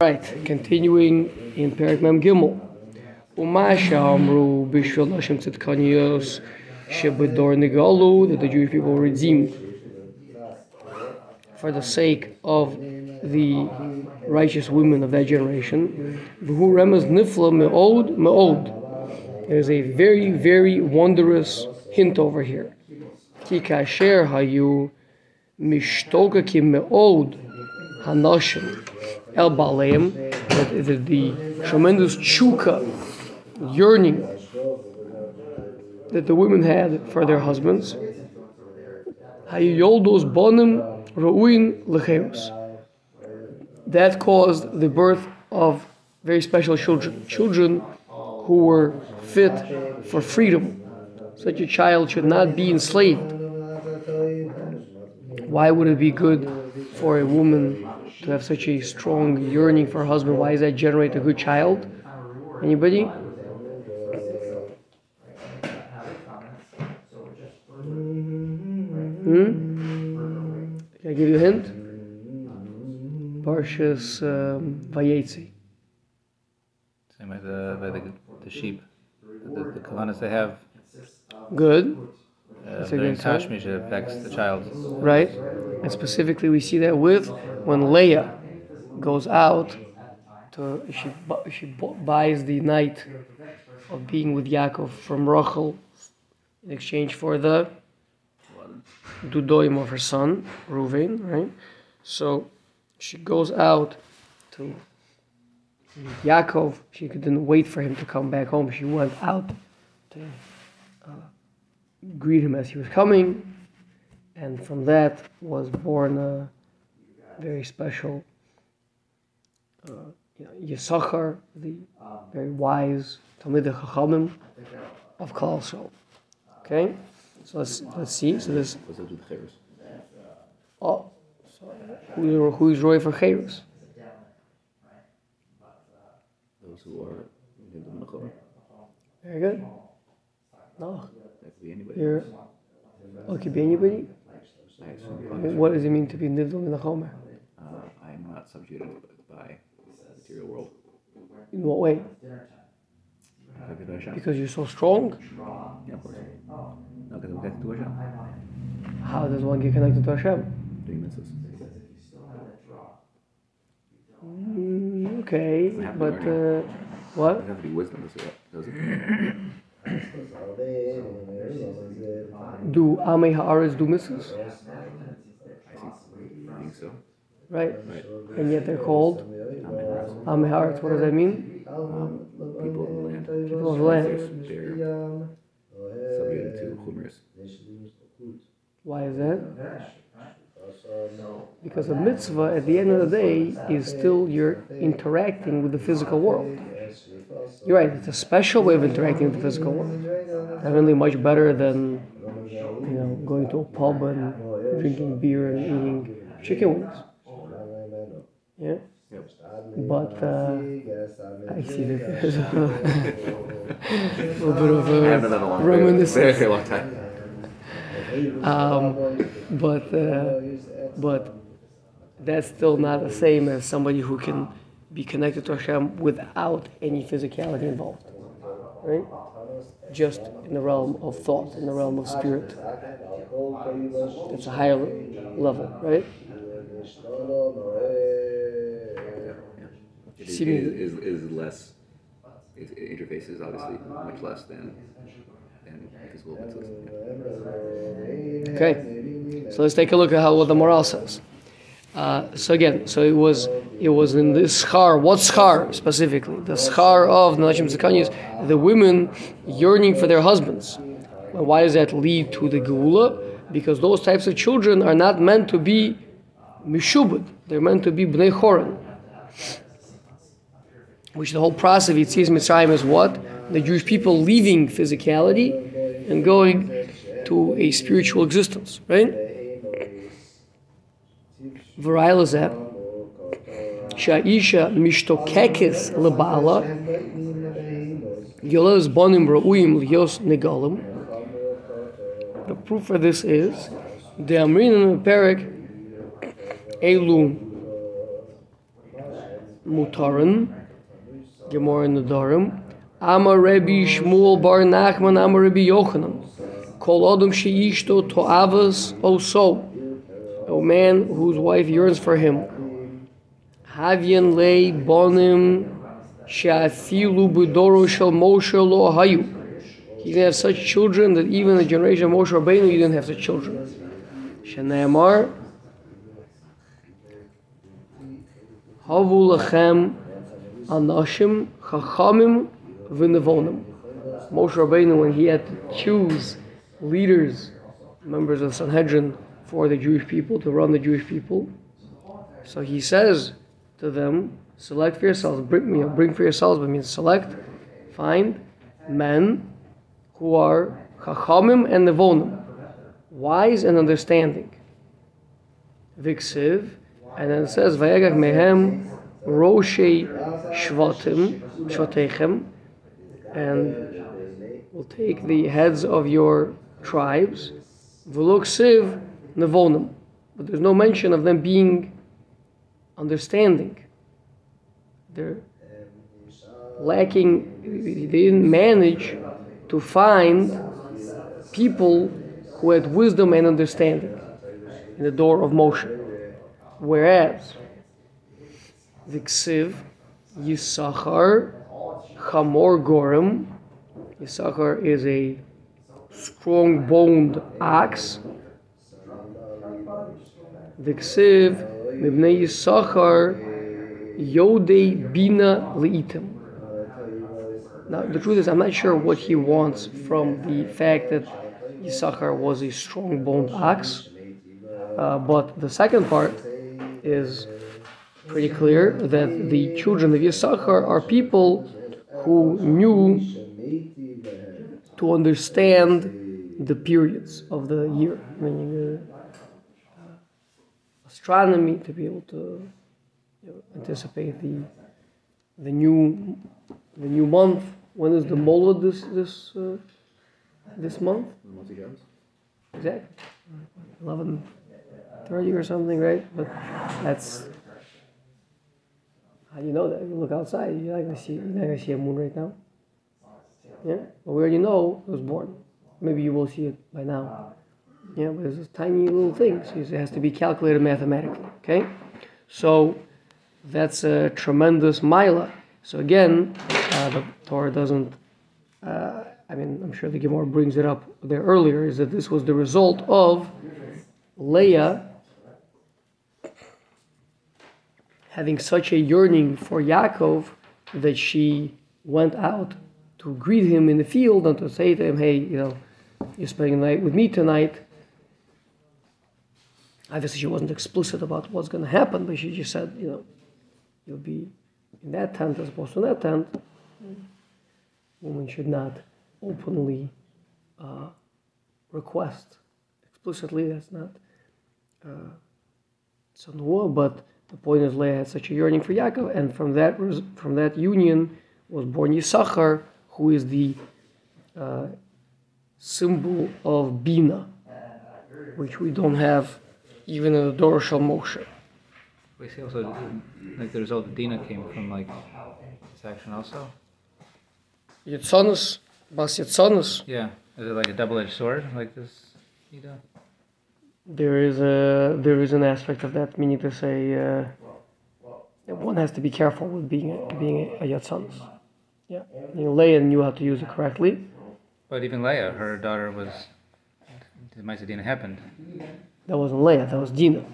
Right, continuing in Perak Mem Gimel. Uma Amru Bishvil Nashim Tzidkanios Shebedor Nigalu that the Jewish people redeemed for the sake of the righteous women of that generation. V'hu Remez Nifla Me'od Me'od. There's a very, very wondrous hint over here. Ki kasher hayu mishtogakim me'od hanashim el baleim, that the, the tremendous chuka, yearning that the women had for their husbands. Hayoldos bonim ruin lecheus. That caused the birth of very special children, children who were fit for freedom. Such a child should not be enslaved. Why would it be good for a woman to have such a strong yearning for her husband? Why does that generate a good child? Anybody? Hmm? Can I give you a hint? Parshas um, Vayetzi. Same as the, by the, the sheep. The, the, the kavanas they have Good, uh, That's a during. Tashmish it affects the child. right? And specifically, we see that with when Leah goes out to she she bu- buys the night of being with Yaakov from Rachel in exchange for the dudoim of her son Reuven, right? So she goes out to Yaakov. She didn't wait for him to come back home. She went out to greet him as he was coming, and from that was born a very special uh, you know, Yisachar, the very wise Talmid Chachamim of Yisrael. Okay, so let's let's see. So this that with Cheres? oh, so who's who's Roy for Cheres? Those who are in the Mechaber. Very good. No, That could be anybody. you're. Oh, it could be anybody. I assume What does it mean to be nivdal in the uh, I am not subjugated by the material world. In what way? Like the Hashem. Because you're so strong. Yeah, of course. No, because we get to Hashem. How does one get connected to Hashem? Doing mitzvahs. Mm, okay, have but uh, what? It has to be wisdom to see that, does it? Do Amei Haaretz do mitzvahs? I see. I think so. Right? Right. And yet they're called Amei Haaretz. What does that mean? Um, people of the land. People of the land. They're, they're to Chumras. Why is that? Because a mitzvah at the end of the day is still you're interacting with the physical world. You're right, it's a special way of interacting with the physical world. Definitely much better than you know going to a pub and drinking beer and eating chicken wings. Yeah? Yep. But uh, I see that there's a little bit of I haven't a done in a long reminiscence. Very, very long time. Um, but uh, but that's still not the same as somebody who can be connected to Hashem without any physicality involved, right? Just in the realm of thought, in the realm of spirit. It's a higher level, right? It is, is, is, less, it, it interface is obviously much less than, than physical mitzvahs. Okay, so let's take a look at how what the moral says. Uh, so again, so it was it was in this schar. What schar specifically? The schar of the Nashim Zakanyas, the women yearning for their husbands. And why does that lead to the geula? Because those types of children are not meant to be mishubad. They're meant to be bnei choran. Which the whole process of Yetzias Mitzrayim is what the Jewish people leaving physicality and going to a spiritual existence, right? V'rayla zeh, Sha'isha mishtokekes leba'ala, yolez bonim ra'uyim liyos negalim. The proof for this is, the Amrin in the Perek, Elu mutarin. Gemara in the Dorim. Amar Rebbe Shmuel Bar Nachman Amar Rebbe Yochanan. Kol Adam Sheishto To'avas Oso. A man whose wife yearns for him. Lei bonim she'afilu b'doro shel Moshe lo hayu. He's gonna have such children that even the generation of Moshe Rabbeinu, you didn't have such children. Shene'emar Havu lechem anashim chachamim v'nevonim. Moshe Rabbeinu, when he had to choose leaders, members of Sanhedrin for the Jewish people to run the Jewish people, so he says to them, select for yourselves, bring, you know, bring for yourselves, but means select, find men who are chachamim and nevonim, wise and understanding. Viksiv, and then it says, Vayagach mehem roshei shvatim, shvatechem, and will take the heads of your tribes, v'loksiv nevonim. But there's no mention of them being understanding. They're lacking, they didn't manage to find people who had wisdom and understanding in the door of Moshe. Whereas, Viksiv, Yisachar, Chamor Gorim, Yisachar is a strong boned ox. Viksiv, Mibnei Yisachar, Yodei Bina Leitim. Now, the truth is, I'm not sure what he wants from the fact that Yisachar was a strong boned ox. Uh, but the second part is pretty clear that the children of Yisachar are people who knew to understand the periods of the year, meaning uh, astronomy, to be able to you know, anticipate the the new the new month. When is the Molad this this uh, this month? Exactly, eleven thirty or something, right? But that's how do you know that? You look outside, you're not gonna see you're not gonna see a moon right now. Yeah, but we already know it was born. Maybe you will see it by now. Yeah, but it's a tiny little thing, so it has to be calculated mathematically. Okay, so that's a tremendous mila. So again, uh, the Torah doesn't. Uh, I mean, I'm sure the Gemara brings it up there earlier. Is that this was the result of Leah having such a yearning for Yaakov that she went out to greet him in the field and to say to him, "Hey, you know, you're spending the night with me tonight." Obviously, she wasn't explicit about what's going to happen, but she just said, "You know, you'll be in that tent as opposed to that tent." Woman should not openly uh, request explicitly. That's not uh, tzanua, but the point is, Leah had such a yearning for Yaakov, and from that res- from that union was born Yisachar, who is the uh, symbol of Bina, which we don't have even in the doro shel Moshe. We see also like the result of Dina came from like this action also. Yitzonus, Bas Yitzonus, Yeah, is it like a double-edged sword like this? Ida? there is a there is an aspect of that, meaning to say uh, one has to be careful with being a, being a, a Yitzonus. Yeah, you know, Leah knew how to use it correctly. But even Leah, her daughter was. The Maisa Dina happened. That wasn't Leah, that was Dina.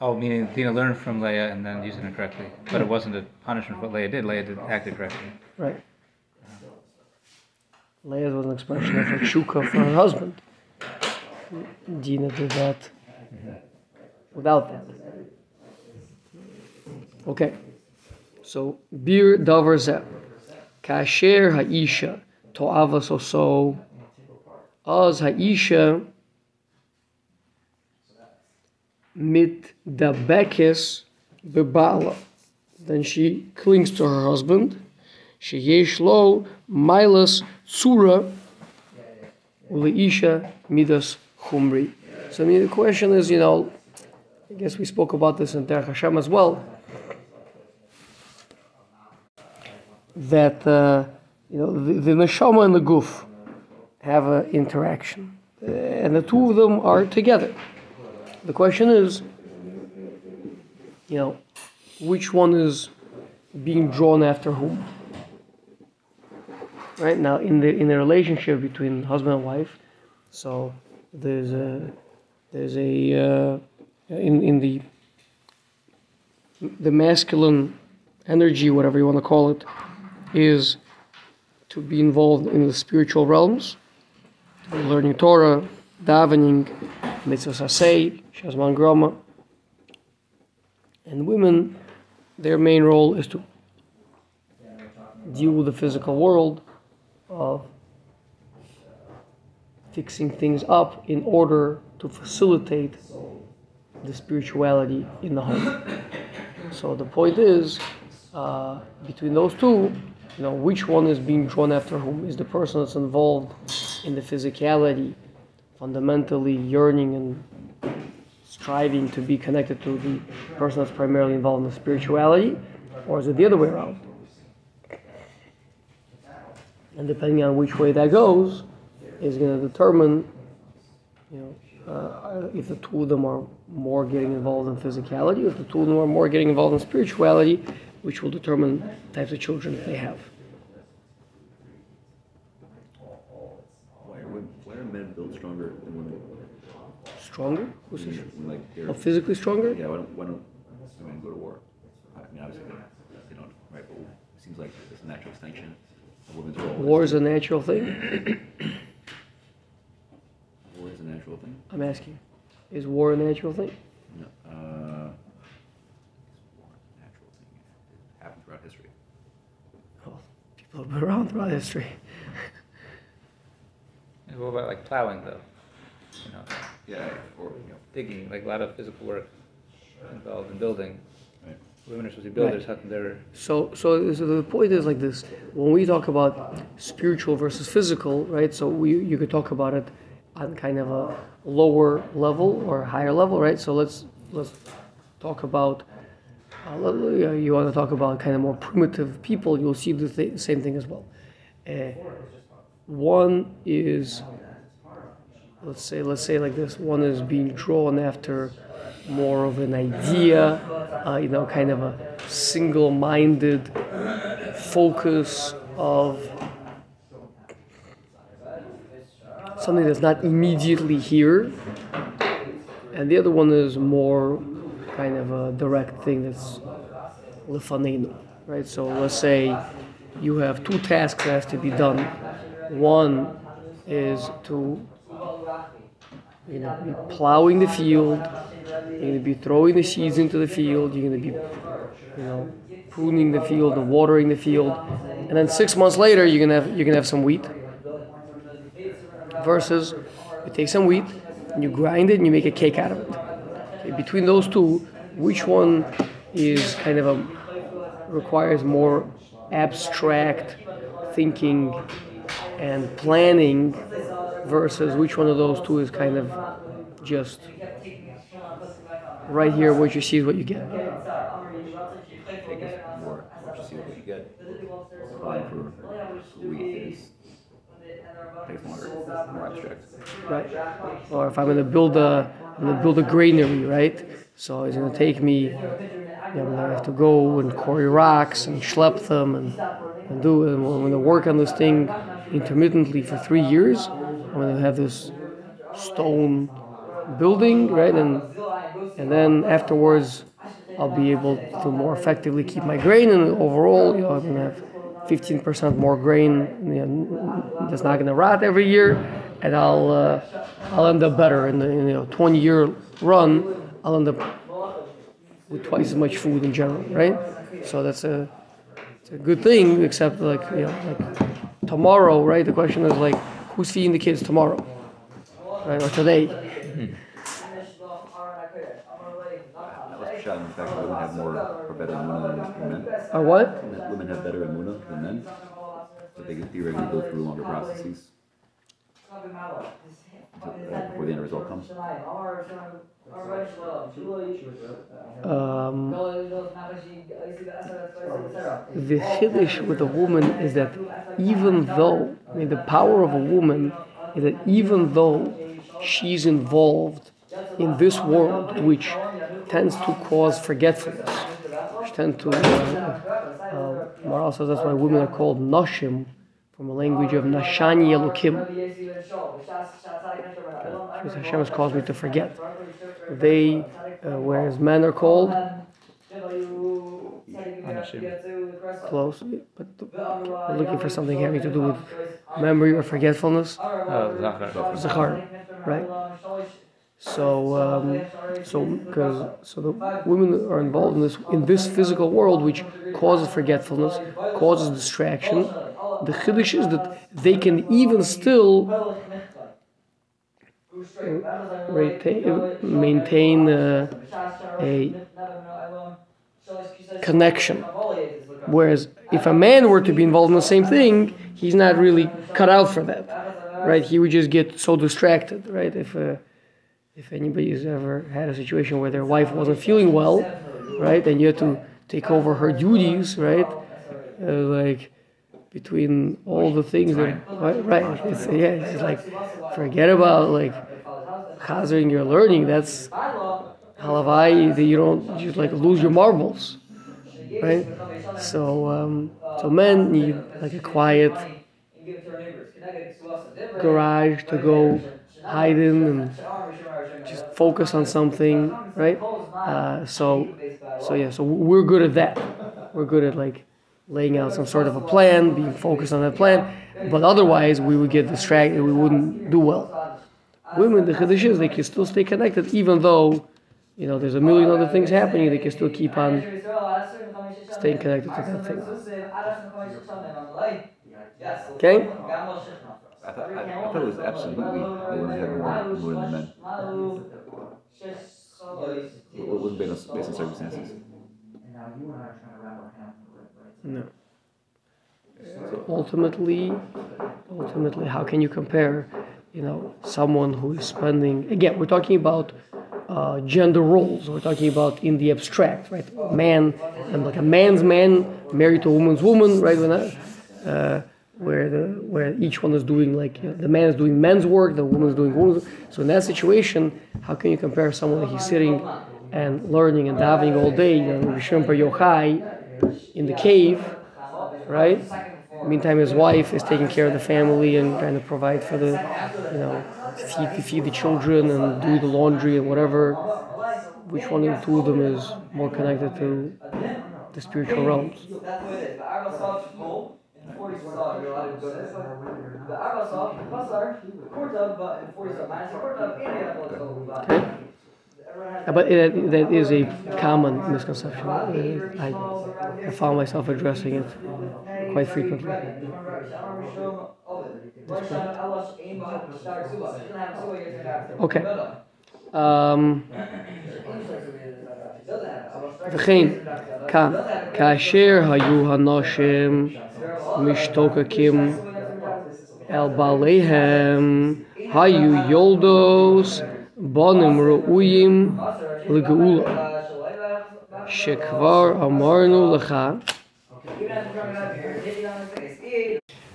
Oh, meaning Dina learned from Leah and then used it incorrectly. But it wasn't a punishment for what Leah did. Leah did acted correctly. Right. Leah was an expression of her shuka for her husband. Dina did that without that. Okay. So, bir davar zeh. Kasher ha'isha to'avas oso. Az ha'isha mit dabekes bebala. Then she clings to her husband. Sheyesh lo milas tsura uleisha midas chumri. So I mean, the question is, you know, I guess we spoke about this in Derech Hashem as well. that uh, you know the, the neshama and the guf have an interaction, and the two of them are together. The question is, you know, which one is being drawn after whom? Right now, in the in the relationship between husband and wife, so there's a there's a uh, in in the the masculine energy, whatever you want to call it, is to be involved in the spiritual realms, learning Torah, davening, mitzvahs asay, shazman grama. And women, their main role is to deal with the physical world of fixing things up in order to facilitate the spirituality in the home. So the point is, uh, between those two, you know, which one is being drawn after whom? Is the person that's involved in the physicality, fundamentally yearning and striving to be connected to the person that's primarily involved in the spirituality, or is it the other way around? And depending on which way that goes, is going to determine, you know, uh, if the two of them are more getting involved in physicality, if the two of them are more getting involved in spirituality, which will determine types of children they have. Why are, women, why are men built stronger than women? Stronger? Who's this? Like they're Oh, physically stronger? yeah. Why don't why don't women go to war? I mean, obviously they, they don't, right? But it seems like it's a natural extension of women's role. War is a natural thing. War is a natural thing. I'm asking. Is war a natural thing? No, uh, war a natural thing. It happened throughout history. Well, people have been around throughout history. And what about like plowing though? You know, Yeah, or you know, digging, like a lot of physical work involved in building. right. Women are supposed to be builders, how come they're So, so, so the point is like this: when we talk about spiritual versus physical, right? So we you could talk about it on kind of a lower level or higher level, right? So let's let's talk about. Uh, let- let- you want to talk about kind of more primitive people? You'll see the th- same thing as well. Uh, one is, let's say, let's say like this: one is being drawn after more of an idea, uh, you know, kind of a single-minded focus of something that's not immediately here, and the other one is more kind of a direct thing that's lefanenu, right? So let's say you have two tasks that have to be done. One is to you know, be plowing the field. You're going to be throwing the seeds into the field. You're going to be, you know, pruning the field and watering the field. And then six months later, you're going to have you're going to have some wheat. Versus, you take some wheat and you grind it and you make a cake out of it. Okay, between those two, which one is kind of a requires more abstract thinking and planning versus which one of those two is kind of just right here what you see is what you get. Take is more see what you get. Right. Or if i'm going to build a i'm to build a granary right? So it's going to take me you know, to have to go and quarry rocks and schlep them and, and do it. And going to work on this thing intermittently for three years i'm to have this stone building right and and then afterwards I'll be able to more effectively keep my grain, and overall, you know, I'm gonna have 15% more grain you know, that's not gonna rot every year, and I'll uh, I'll end up better in the you know 20 year run. I'll end up with twice as much food in general, right? So that's a it's a good thing, except like you know like tomorrow, right? The question is like who's feeding the kids tomorrow, right? Or today. That was shot in the fact that women have more or better immunity than men. Or what? Women have better immunity than men. But they can theoretically go through longer processes. Before the end result comes. Um, the chiddush with a woman is that even though I mean the power of a woman is that even though she's involved in this world which tends to cause forgetfulness, which tend to uh, uh, Maharal says that's why women are called nashim from a language of nashani elokim. Because Hashem has caused me to forget. They, uh, whereas men are called close, but we're looking for something having to do with memory or forgetfulness. Zachar. Zachar, right? So, um, so because so the women are involved in this in this physical world, which causes forgetfulness, causes distraction. The chiddush is that they can even still retain, maintain uh, a connection. Whereas if a man were to be involved in the same thing, he's not really cut out for that, right? He would just get so distracted, right? If uh, if anybody's ever had a situation where their wife wasn't feeling well, right, and you had to take over her duties, right, uh, like between all the things that right, right it's, yeah, it's like forget about like hazarding your learning. That's halavai that you don't just like lose your marbles, right? So um, so men need like a quiet garage to go hide in and just focus on something, right? Uh, so so yeah, so we're good at that. We're good at like laying out some sort of a plan, being focused on that plan. But otherwise, we would get distracted. And we wouldn't do well. Women, the chiddush is they can still stay connected, even though you know there's a million other things happening. They can still keep on staying connected to that thing. Okay. I thought, I, I thought it was absolutely the women had more, more than the men. It wasn't based on, based on circumstances. No. Ultimately, ultimately, how can you compare, you know, someone who is spending? Again, we're talking about uh, gender roles. We're talking about in the abstract, right? Man, and like a man's man married to a woman's woman, right? When I, uh, where the where each one is doing like you know, the man is doing men's work, the woman is doing women's. So in that situation, how can you compare someone that he's sitting and learning and davening all day, you know, Yochai, in the cave, right? Meantime, his wife is taking care of the family and trying to provide for the, you know, feed, feed the children and do the laundry and whatever. Which one of the two of them is more connected to the spiritual realms? Okay. But it, that is a common misconception. Uh, I, I found myself addressing it quite frequently. Okay. Um, וכן, כאן, כאשר היו הנשים משתוקקים אל בעליהם, היו יולדוס בונים ראויים לגאולה, שכבר אמרנו לך,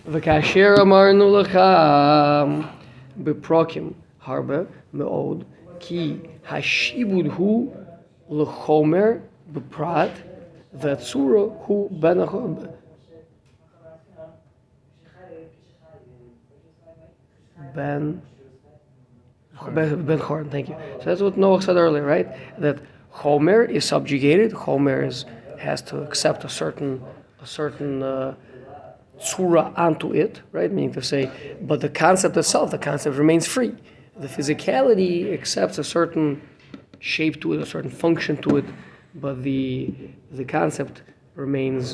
וכאשר אמרנו לך בפרוקים הרבה מאוד, כי השיבוד הוא לחומר בפרט, והצורה הוא בין החומר. Ben Ben Beth thank you. So that's what Noah said earlier, right? That Homer is subjugated. Homer is, has to accept a certain a certain uh, surah unto it, right? Meaning to say, but the concept itself, the concept remains free. The physicality accepts a certain shape to it, a certain function to it, but the the concept remains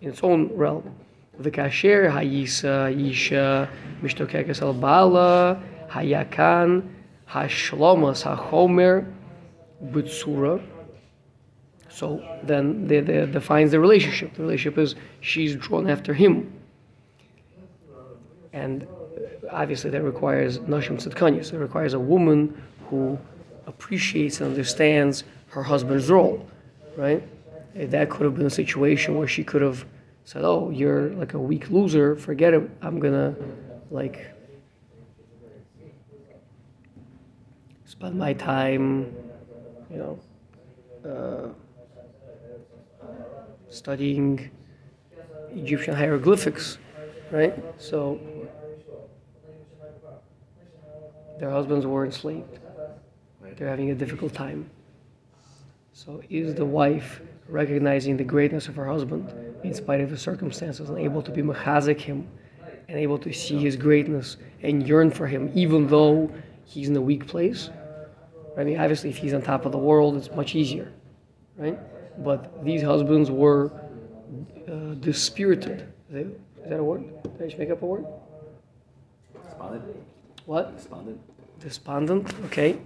in its own realm. The kasher hayisa isha, mishtokekes al bala hayakan Hashlomas HaChomer Bitsura. So then they, they defines the relationship. The relationship is she's drawn after him. And obviously that requires Nashim Tzidkanyus. It requires a woman who appreciates and understands her husband's role, right? That could have been a situation where she could have said, "Oh, you're like a weak loser. Forget it. I'm gonna like spend my time, you know, uh, studying Egyptian hieroglyphics, right? So their husbands were enslaved. They're having a difficult time. So is the wife recognizing the greatness of her husband in spite of the circumstances and able to be mechazik him and able to see his greatness and yearn for him even though he's in a weak place? I mean, obviously, if he's on top of the world, it's much easier, right? But these husbands were uh, dispirited. Is that a word? Did I just make up a word? Despondent? What? Despondent? Despondent, okay.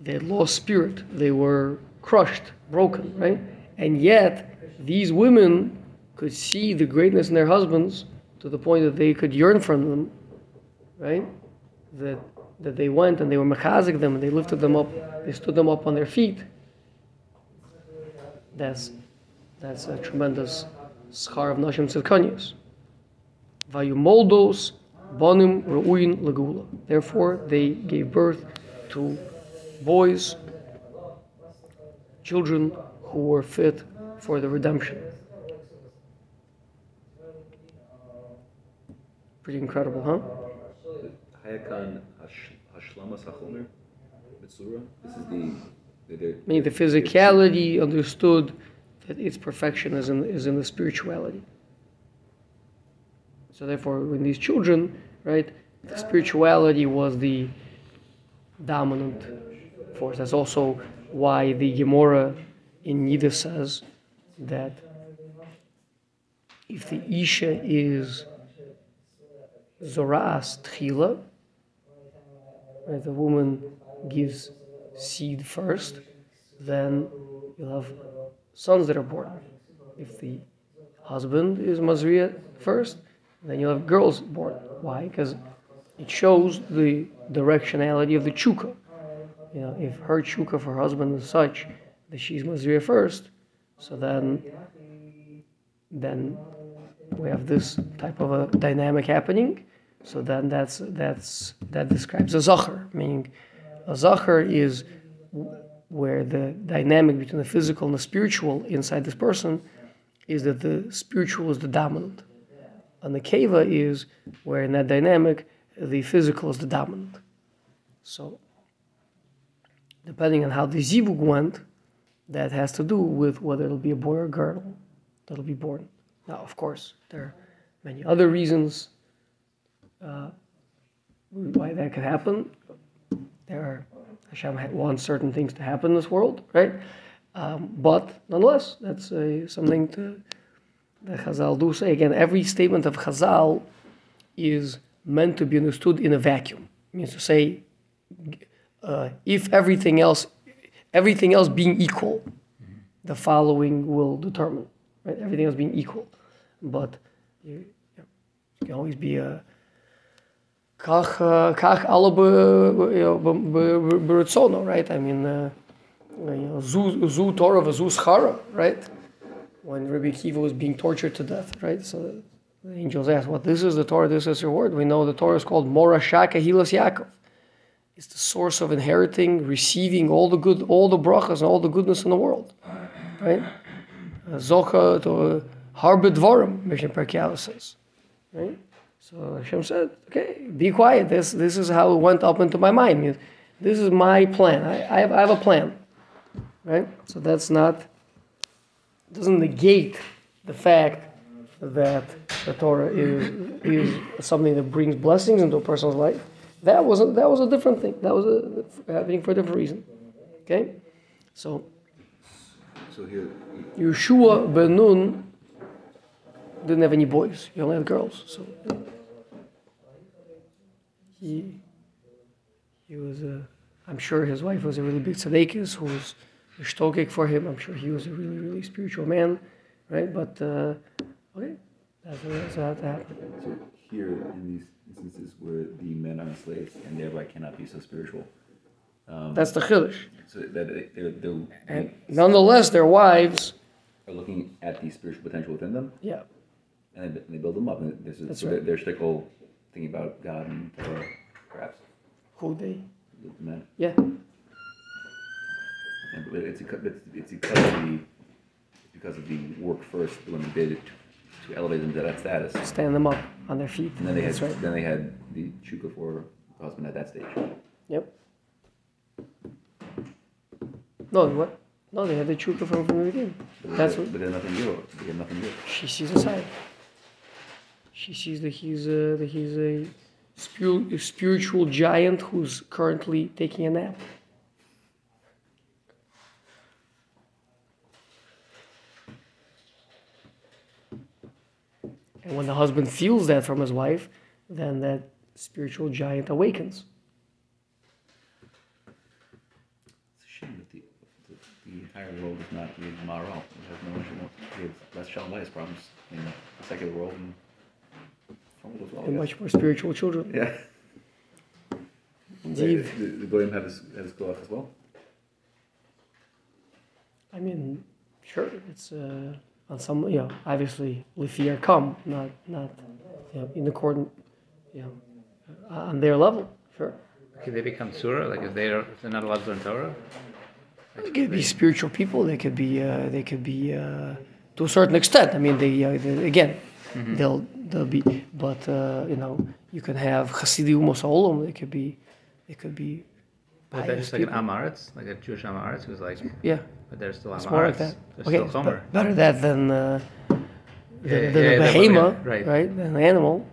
They had lost spirit. They were crushed, broken, right? And yet, these women could see the greatness in their husbands to the point that they could yearn from them, right? That that they went and they were mechazik them and they lifted them up, they stood them up on their feet. That's that's a tremendous schar of nashim tzedkanias. Vayumoldos bonim ru'uin legula. Therefore, they gave birth to boys, children who were fit for the redemption. Pretty incredible, huh? Hayakan Hashlamas HaChomer Bitsura. This is the. the physicality understood that its perfection is in, is in the spirituality. So therefore, when these children, right, the spirituality was the dominant force. That's also why the Gemara in Nida says that if the Isha is Zoras Tchila, right, the woman gives seed first, then you'll have sons that are born. If the husband is Masriya first, then you'll have girls born. Why? Because it shows the directionality of the chuka. You know, if her chuka for her husband is such that she's Masriya first, so then then we have this type of a dynamic happening. So then that's that's that describes a zachar, meaning a zachar is where the dynamic between the physical and the spiritual inside this person is that the spiritual is the dominant. And the keva is where in that dynamic the physical is the dominant. So depending on how the zivug went, that has to do with whether it'll be a boy or a girl that'll be born. Now, of course, there are many other reasons uh, why that could happen. There are Hashem wants certain things to happen in this world, right? Um, but nonetheless, that's uh, something to, that Chazal do say. Again, every statement of Chazal is meant to be understood in a vacuum. It means to say, uh, if everything else, everything else being equal, the following will determine. Right? Everything else being equal, but you, you can always be a Kach, kach alle beritzono, right? I mean, uh, you know, zu, zu Torah, zu schara, right? When Rabbi Akiva was being tortured to death, right? So the angels asked, "What? this is the Torah, this is your word." We know the Torah is called Mora Shaka Hilas Yaakov. It's the source of inheriting, receiving all the good, all the brachas and all the goodness in the world, right? Zocha to harbe dvarim, Mishnah Perkei says, right? So Hashem said, okay, be quiet. This, this is how it went up into my mind. This is my plan. I, I, have, I have a plan. Right? So that's not, doesn't negate the fact that the Torah is, is something that brings blessings into a person's life. That was a, that was a different thing. That was a, happening for a different reason. Okay? So, so here, Yehoshua ben Nun didn't have any boys. He only had girls. So he he was a. I'm sure his wife was a really big tzaddikus who was shtokik for him. I'm sure he was a really really spiritual man, right? But uh, okay, that's, that happened. so here in these instances where the men are slaves and thereby cannot be so spiritual. That's the chiddush. So that they- they're, they're, And nonetheless, their wives, are looking at the spiritual potential within them yeah, and they, they build them up. And this is That's so right. their, their shtickle thinking about God and Torah, perhaps, who they, the men. yeah, And but it's, because- it's, it's because of the it's because of the work first the women did to, to elevate them to that status. stand them up on their feet. And then they had That's right. then they had the chuka for the husband at that stage. Yep. No, what? No, they had the chuka from, from the beginning. But That's they, what but they had nothing to. They had nothing to she sees inside. She sees that he's a, that he's a, spirit, a spiritual giant who's currently taking a nap. And when the husband feels that from his wife, then that spiritual giant awakens. It's a shame that the, the, the entire world is not the Maral. It has no. We have less shalom problems in the secular world and from it as well. I And guess. much more spiritual children. Yeah. Indeed. The, the Goyim have his, have his koach as well. I mean, sure, it's uh, on some, you know, obviously Lithir come, not, not, you know, in accordance, you know, uh, on their level, sure. Could they become surah? Like if they are, if they're not allowed to learn Torah? They could be spiritual people. They could be, uh, they could be, uh, to a certain extent. I mean, they, uh, they again, they'll, they'll be, but uh, you know, you can have Hasidim Olam. It could be, it could be. But they're just like an. Amaretz, like a Jewish Amaretz who's like, Yeah, but they're still it's more like Amaretz. that. They're Okay, still Chomer. be- better that than uh, than, Yeah, than yeah, a yeah, behemoth, yeah, right. right? Than an animal.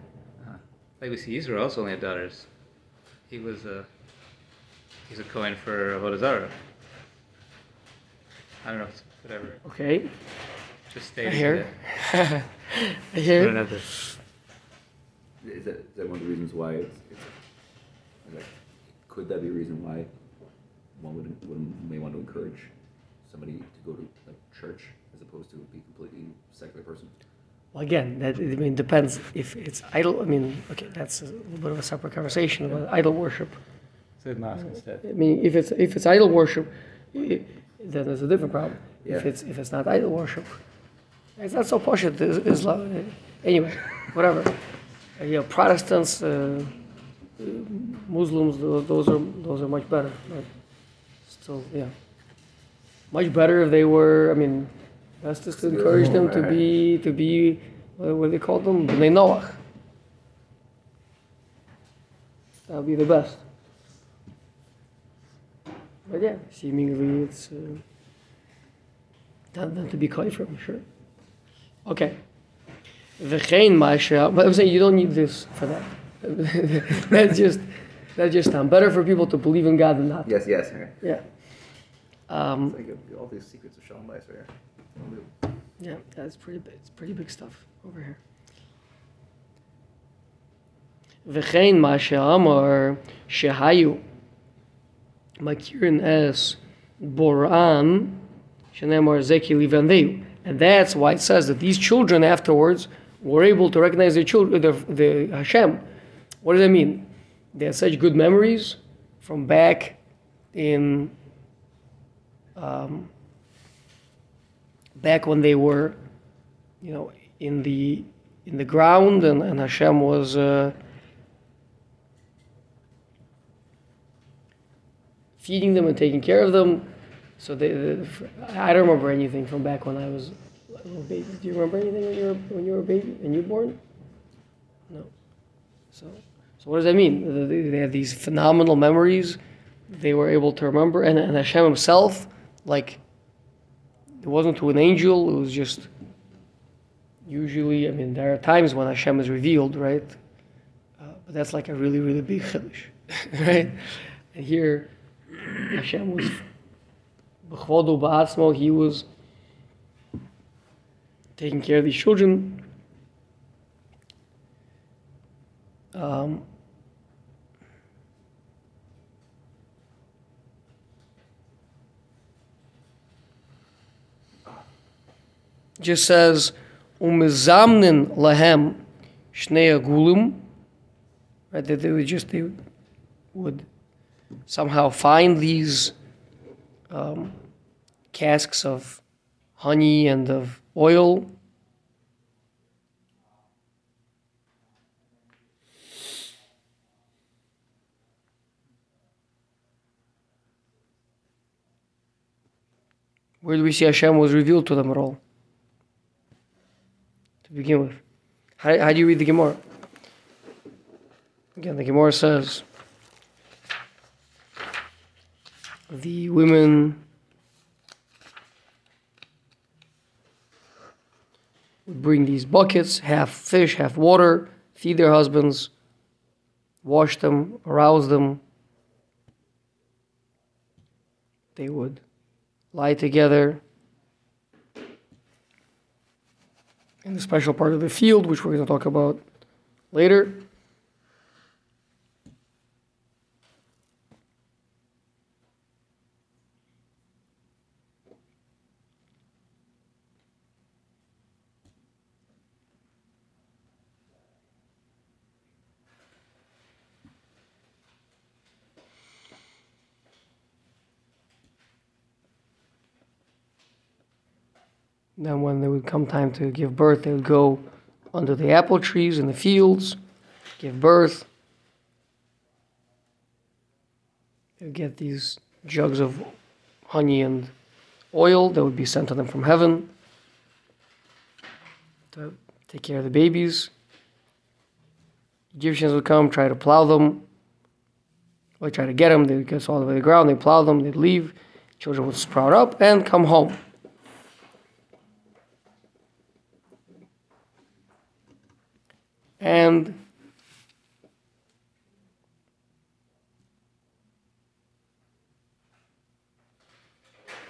Like we see Yisro also only had daughters. He was a, he's a Cohen for Avodah Zarah. I don't know, whatever. Okay, Just I stating hear. that. I I don't hear. have to. Is that, is that one of the reasons why it's, it's like, could that be a reason why one would, would may want to encourage somebody to go to like church as opposed to be a completely secular person? Well, again, that I mean depends if it's idol. I mean, okay, that's a little bit of a separate conversation about idol worship. Said mosque instead. I mean, if it's if it's idol worship, i then there's a different problem. If it's if it's not idol worship, it's not so posh. It is Islam. Anyway, whatever. Uh, know, Protestants, uh, uh, Muslims, those, are those are much better. But still, yeah, much better if they were. I mean, best is to encourage them to be to be what, what they call them? Bnei Noach. That would be the best. But yeah, seemingly it's uh, done, done to be kaifer, sure. Okay. V'chein ma'asher, but I'm saying you don't need this for that. that's just that's just time. Better for people to believe in God than not. Yes, yes. Okay. Yeah. Um, like uh, all these secrets of shalom right here. yeah, that's pretty big. It's pretty big stuff over here. V'chein ma'asher amar shehayu makirin es boran shenemar zeki livanveu. And that's why it says that these children afterwards were able to recognize their children, the, the Hashem. What does that mean? They had such good memories from back in um, back when they were, you know, in the in the ground, and, and Hashem was uh, feeding them and taking care of them. So they, the, I don't remember anything from back when I was a little baby. Do you remember anything when you were when you were a baby, a newborn? No. So, so what does that mean? They, they have these phenomenal memories. They were able to remember, and, and Hashem Himself, like, it wasn't to an angel. It was just. Usually, I mean, there are times when Hashem is revealed, right? Uh, but that's like a really, really big chiddush, right? And here, Hashem was b'chvodu ba'atzmo, he was taking care of these children. Um, just says, umizamnin lahem Shnei Agulim, right? That they would just they would somehow find these um, casks of honey and of oil. Where do we see Hashem was revealed to them at all? To begin with. How, how do you read the Gemara? Again, the Gemara says the women would bring these buckets, half fish, half water, feed their husbands, wash them, arouse them. They would lie together in the special part of the field, which we're going to talk about later. Then, when there would come time to give birth, they would go under the apple trees in the fields, give birth. They would get these jugs of honey and oil that would be sent to them from heaven to take care of the babies. Egyptians would come, try to plow them, or try to get them. They would get all the way to the ground, they plow them, they'd leave. Children would sprout up and come home. And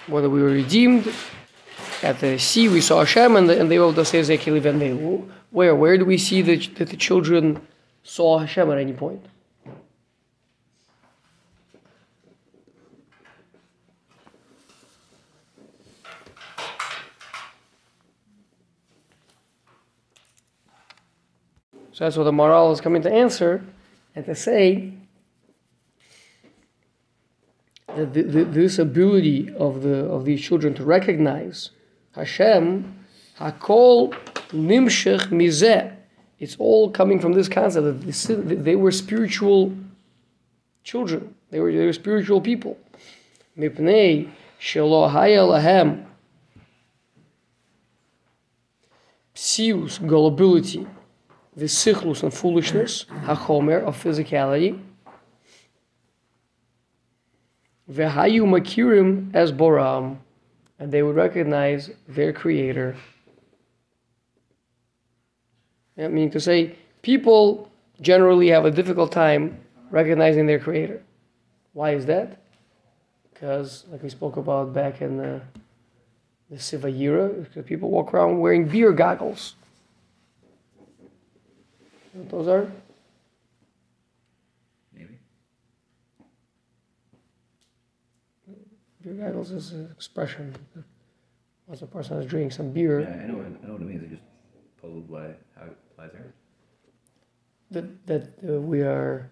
whether we were redeemed at the sea, we saw Hashem, and, the, and they will say Ezekiel Where? Where do we see that, that the children saw Hashem at any point? So that's what the Maharal is coming to answer and to say that the, the, this ability of the of these children to recognize Hashem, Hakol Nimshech Mizeh. It's all coming from this concept that they were spiritual children. They were, they were spiritual people. Mipnei Shelo Haya Lahem. Psius, gullibility the sichlus and foolishness, hachomer of physicality, vehayu makirim as boram, and they would recognize their creator. I mean to say, people generally have a difficult time recognizing their creator. Why is that? Because, like we spoke about back in the, the Sivayira, people walk around wearing beer goggles what those are? Maybe. Beer goggles is an expression. Once a person is drinking some beer. Yeah, I know. I know what it means. I just puzzled why how it applies there. That that uh, we are.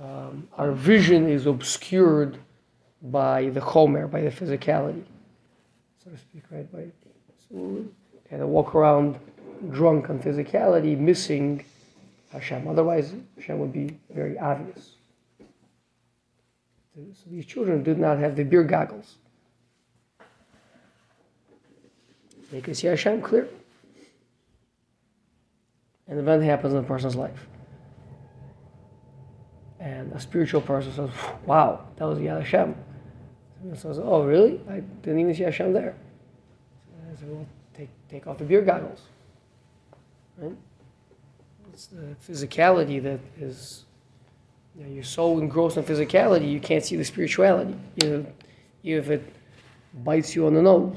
Um, our vision is obscured by the chomer, by the physicality, so to speak, right? By so kind of walk around drunk on physicality, missing Hashem. Otherwise, Hashem would be very obvious. So these children did not have the beer goggles. They could see Hashem clear. An event happens in a person's life. And a spiritual person says, Wow, that was Yad Hashem. Someone says, Oh, really? I didn't even see Hashem there. So I said, Well, take, take off the beer goggles right? It's the physicality that is, you know, you're so engrossed in physicality, you can't see the spirituality. You know, if it bites you on the nose.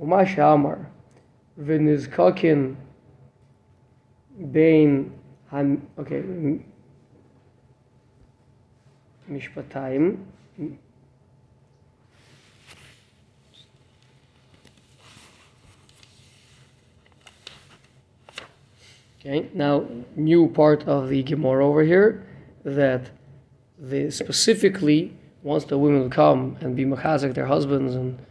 Umash Amar, Vinizkakin, Bain, Han, okay, Mishpatayim. Okay, now new part of the Gemara over here that they specifically once the women to come and be machazek their husbands and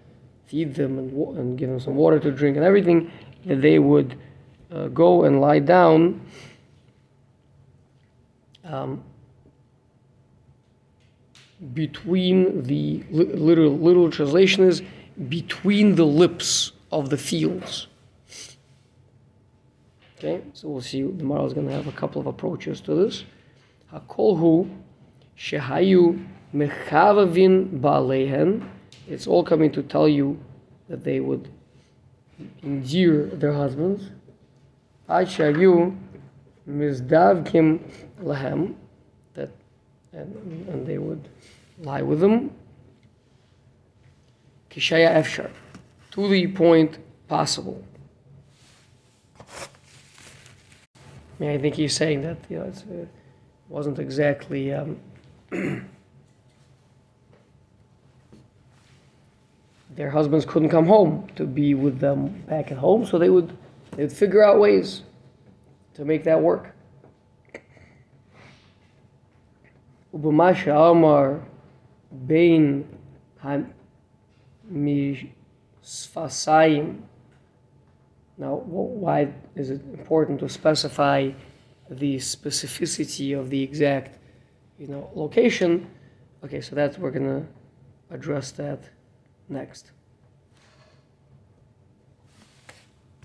feed them and, and give them some water to drink and everything, that they would uh, go and lie down. Um, between the li- literal literal translation is between the lips of the fields. Okay, so we'll see. Tomorrow is going to have a couple of approaches to this. Hakolhu shehayu mechavavin baalehen. It's all coming to tell you that they would endear their husbands. Achayu mizdavkim lahem. That and, and they would lie with them. Kishaya efshar. To the point possible. I, mean, I think he's saying that you know, it's, it wasn't exactly um, their husbands couldn't come home to be with them back at home, so they would they would figure out ways to make that work. ובמה שאמר בין המשפסיים now, why is it important to specify the specificity of the exact, you know, location? Okay, so that's we're gonna address that next.